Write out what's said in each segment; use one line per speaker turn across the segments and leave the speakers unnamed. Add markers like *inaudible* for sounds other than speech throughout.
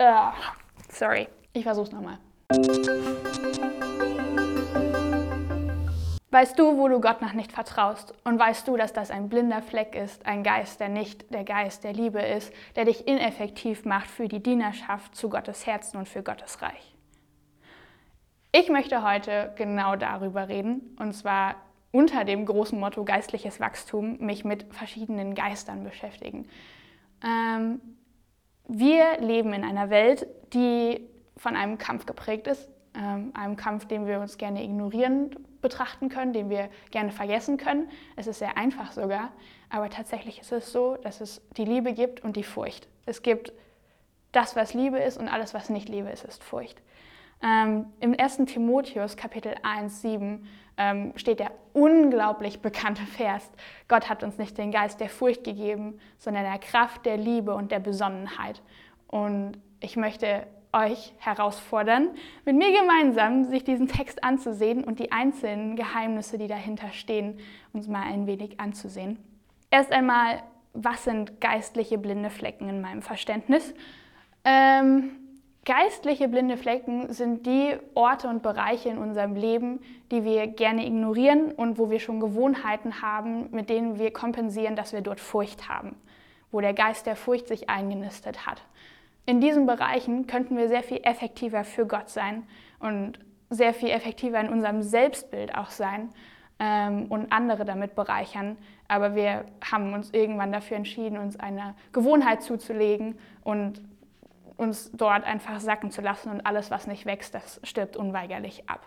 Uh, sorry, ich versuch's nochmal. Weißt du, wo du Gott noch nicht vertraust? Und weißt du, dass das ein blinder Fleck ist, ein Geist, der nicht der Geist der Liebe ist, der dich ineffektiv macht für die Dienerschaft zu Gottes Herzen und für Gottes Reich? Ich möchte heute genau darüber reden, und zwar unter dem großen Motto geistliches Wachstum, mich mit verschiedenen Geistern beschäftigen. Ähm, wir leben in einer Welt, die von einem Kampf geprägt ist, ähm, einem Kampf, den wir uns gerne ignorieren betrachten können, den wir gerne vergessen können. Es ist sehr einfach sogar, aber tatsächlich ist es so, dass es die Liebe gibt und die Furcht. Es gibt das, was Liebe ist und alles, was nicht Liebe ist, ist Furcht. Ähm, Im 1. Timotheus Kapitel 1, 7 ähm, steht der unglaublich bekannte Vers, Gott hat uns nicht den Geist der Furcht gegeben, sondern der Kraft, der Liebe und der Besonnenheit. Und ich möchte euch herausfordern, mit mir gemeinsam sich diesen Text anzusehen und die einzelnen Geheimnisse, die dahinter stehen, uns mal ein wenig anzusehen. Erst einmal, was sind geistliche blinde Flecken in meinem Verständnis? Ähm, geistliche blinde Flecken sind die Orte und Bereiche in unserem Leben, die wir gerne ignorieren und wo wir schon Gewohnheiten haben, mit denen wir kompensieren, dass wir dort Furcht haben, wo der Geist der Furcht sich eingenistet hat in diesen Bereichen könnten wir sehr viel effektiver für Gott sein und sehr viel effektiver in unserem Selbstbild auch sein ähm, und andere damit bereichern. Aber wir haben uns irgendwann dafür entschieden, uns eine Gewohnheit zuzulegen und uns dort einfach sacken zu lassen und alles, was nicht wächst, das stirbt unweigerlich ab.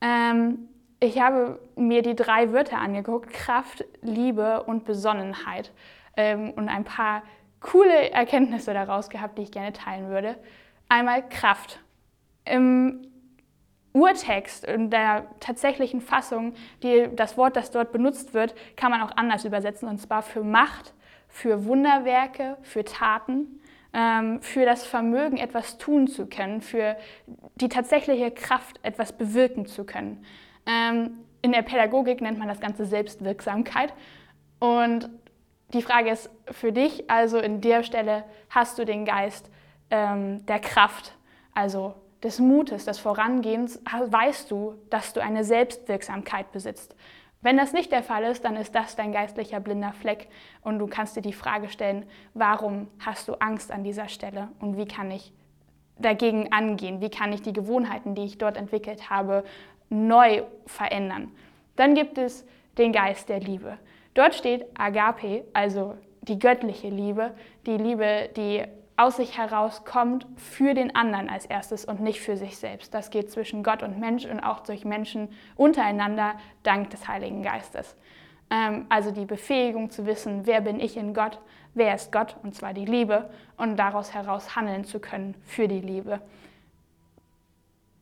Ähm, ich habe mir die drei Wörter angeguckt, Kraft, Liebe und Besonnenheit ähm, und ein paar coole Erkenntnisse daraus gehabt, die ich gerne teilen würde. Einmal Kraft. Im Urtext, in der tatsächlichen Fassung, die, das Wort, das dort benutzt wird, kann man auch anders übersetzen, und zwar für Macht, für Wunderwerke, für Taten, für das Vermögen, etwas tun zu können, für die tatsächliche Kraft, etwas bewirken zu können. Ähm, in der Pädagogik nennt man das Ganze Selbstwirksamkeit. Und die Frage ist für dich, also in der Stelle hast du den Geist ähm, der Kraft, also des Mutes, des Vorangehens, weißt du, dass du eine Selbstwirksamkeit besitzt. Wenn das nicht der Fall ist, dann ist das dein geistlicher blinder Fleck und du kannst dir die Frage stellen, warum hast du Angst an dieser Stelle und wie kann ich dagegen angehen? Wie kann ich die Gewohnheiten, die ich dort entwickelt habe, neu verändern? Dann gibt es den Geist der Liebe. Dort steht Agape, also die göttliche Liebe, die Liebe, die aus sich herauskommt für den anderen als erstes und nicht für sich selbst. Das geht zwischen Gott und Mensch und auch durch Menschen untereinander dank des Heiligen Geistes. Ähm, also die Befähigung zu wissen, wer bin ich in Gott, wer ist Gott, und zwar die Liebe, und daraus heraus handeln zu können für die Liebe.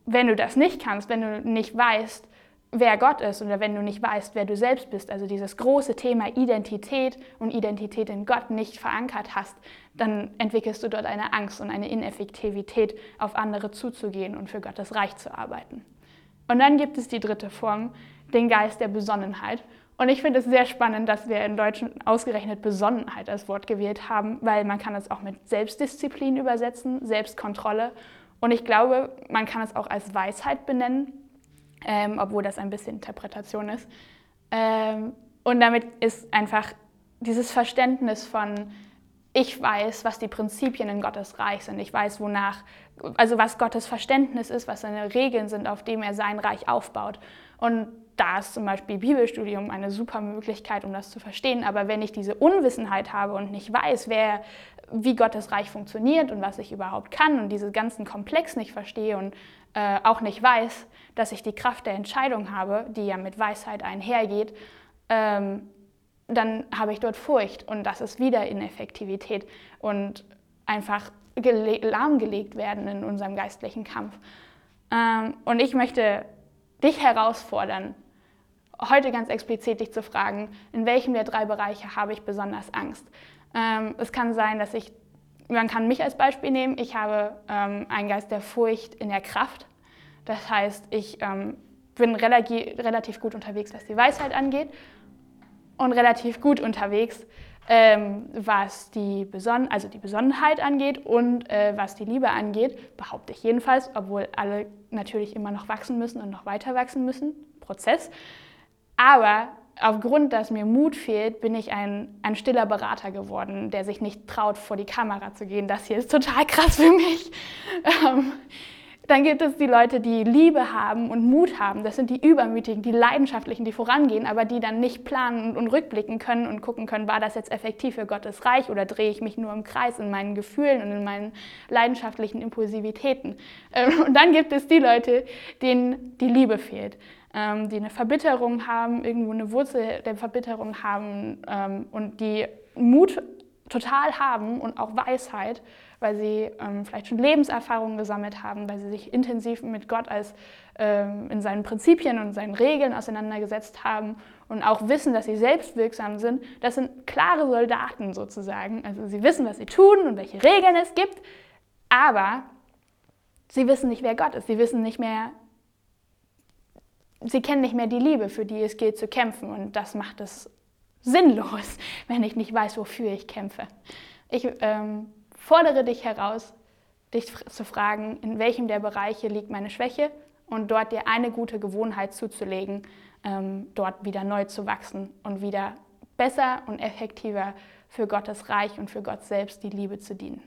Wenn du das nicht kannst, wenn du nicht weißt, wer Gott ist oder wenn du nicht weißt, wer du selbst bist, also dieses große Thema Identität und Identität in Gott nicht verankert hast, dann entwickelst du dort eine Angst und eine Ineffektivität, auf andere zuzugehen und für Gottes Reich zu arbeiten. Und dann gibt es die dritte Form, den Geist der Besonnenheit. Und ich finde es sehr spannend, dass wir in Deutsch ausgerechnet Besonnenheit als Wort gewählt haben, weil man kann es auch mit Selbstdisziplin übersetzen, Selbstkontrolle. Und ich glaube, man kann es auch als Weisheit benennen ähm, obwohl das ein bisschen Interpretation ist. Ähm, und damit ist einfach dieses Verständnis von, ich weiß, was die Prinzipien in Gottes Reich sind. Ich weiß, wonach, also was Gottes Verständnis ist, was seine Regeln sind, auf dem er sein Reich aufbaut. Und da ist zum Beispiel Bibelstudium eine super Möglichkeit, um das zu verstehen. Aber wenn ich diese Unwissenheit habe und nicht weiß, wer, wie Gottes Reich funktioniert und was ich überhaupt kann und diese ganzen Komplex nicht verstehe und äh, auch nicht weiß, dass ich die Kraft der Entscheidung habe, die ja mit Weisheit einhergeht, ähm, dann habe ich dort Furcht und das ist wieder Ineffektivität und einfach lahmgelegt werden in unserem geistlichen Kampf. Ähm, und ich möchte dich herausfordern, heute ganz explizit dich zu fragen, in welchem der drei Bereiche habe ich besonders Angst? Ähm, es kann sein, dass ich, man kann mich als Beispiel nehmen, ich habe ähm, einen Geist der Furcht in der Kraft. Das heißt, ich ähm, bin relativ, relativ gut unterwegs, was die Weisheit angeht und relativ gut unterwegs, ähm, was die, Beson also die Besonnenheit angeht und äh, was die Liebe angeht, behaupte ich jedenfalls, obwohl alle natürlich immer noch wachsen müssen und noch weiter wachsen müssen, Prozess. Aber aufgrund, dass mir Mut fehlt, bin ich ein, ein stiller Berater geworden, der sich nicht traut, vor die Kamera zu gehen. Das hier ist total krass für mich. *laughs* Ähm, dann gibt es die Leute, die Liebe haben und Mut haben. Das sind die Übermütigen, die Leidenschaftlichen, die vorangehen, aber die dann nicht planen und rückblicken können und gucken können, war das jetzt effektiv für Gottes Reich oder drehe ich mich nur im Kreis in meinen Gefühlen und in meinen leidenschaftlichen Impulsivitäten. Ähm, *laughs* und dann gibt es die Leute, denen die Liebe fehlt, ähm, die eine Verbitterung haben, irgendwo eine Wurzel der Verbitterung haben ähm, und die Mut total haben und auch Weisheit, weil sie ähm, vielleicht schon Lebenserfahrungen gesammelt haben, weil sie sich intensiv mit Gott als ähm, in seinen Prinzipien und seinen Regeln auseinandergesetzt haben und auch wissen, dass sie selbst wirksam sind. Das sind klare Soldaten sozusagen. Also sie wissen, was sie tun und welche Regeln es gibt, aber sie wissen nicht, wer Gott ist. Sie wissen nicht mehr, sie kennen nicht mehr die Liebe, für die es gilt zu kämpfen und das macht es sinnlos, *laughs* wenn ich nicht weiß, wofür ich kämpfe. Ich ähm, fordere dich heraus, dich zu fragen, in welchem der Bereiche liegt meine Schwäche und dort dir eine gute Gewohnheit zuzulegen, ähm, dort wieder neu zu wachsen und wieder besser und effektiver für Gottes Reich und für Gott selbst die Liebe zu dienen.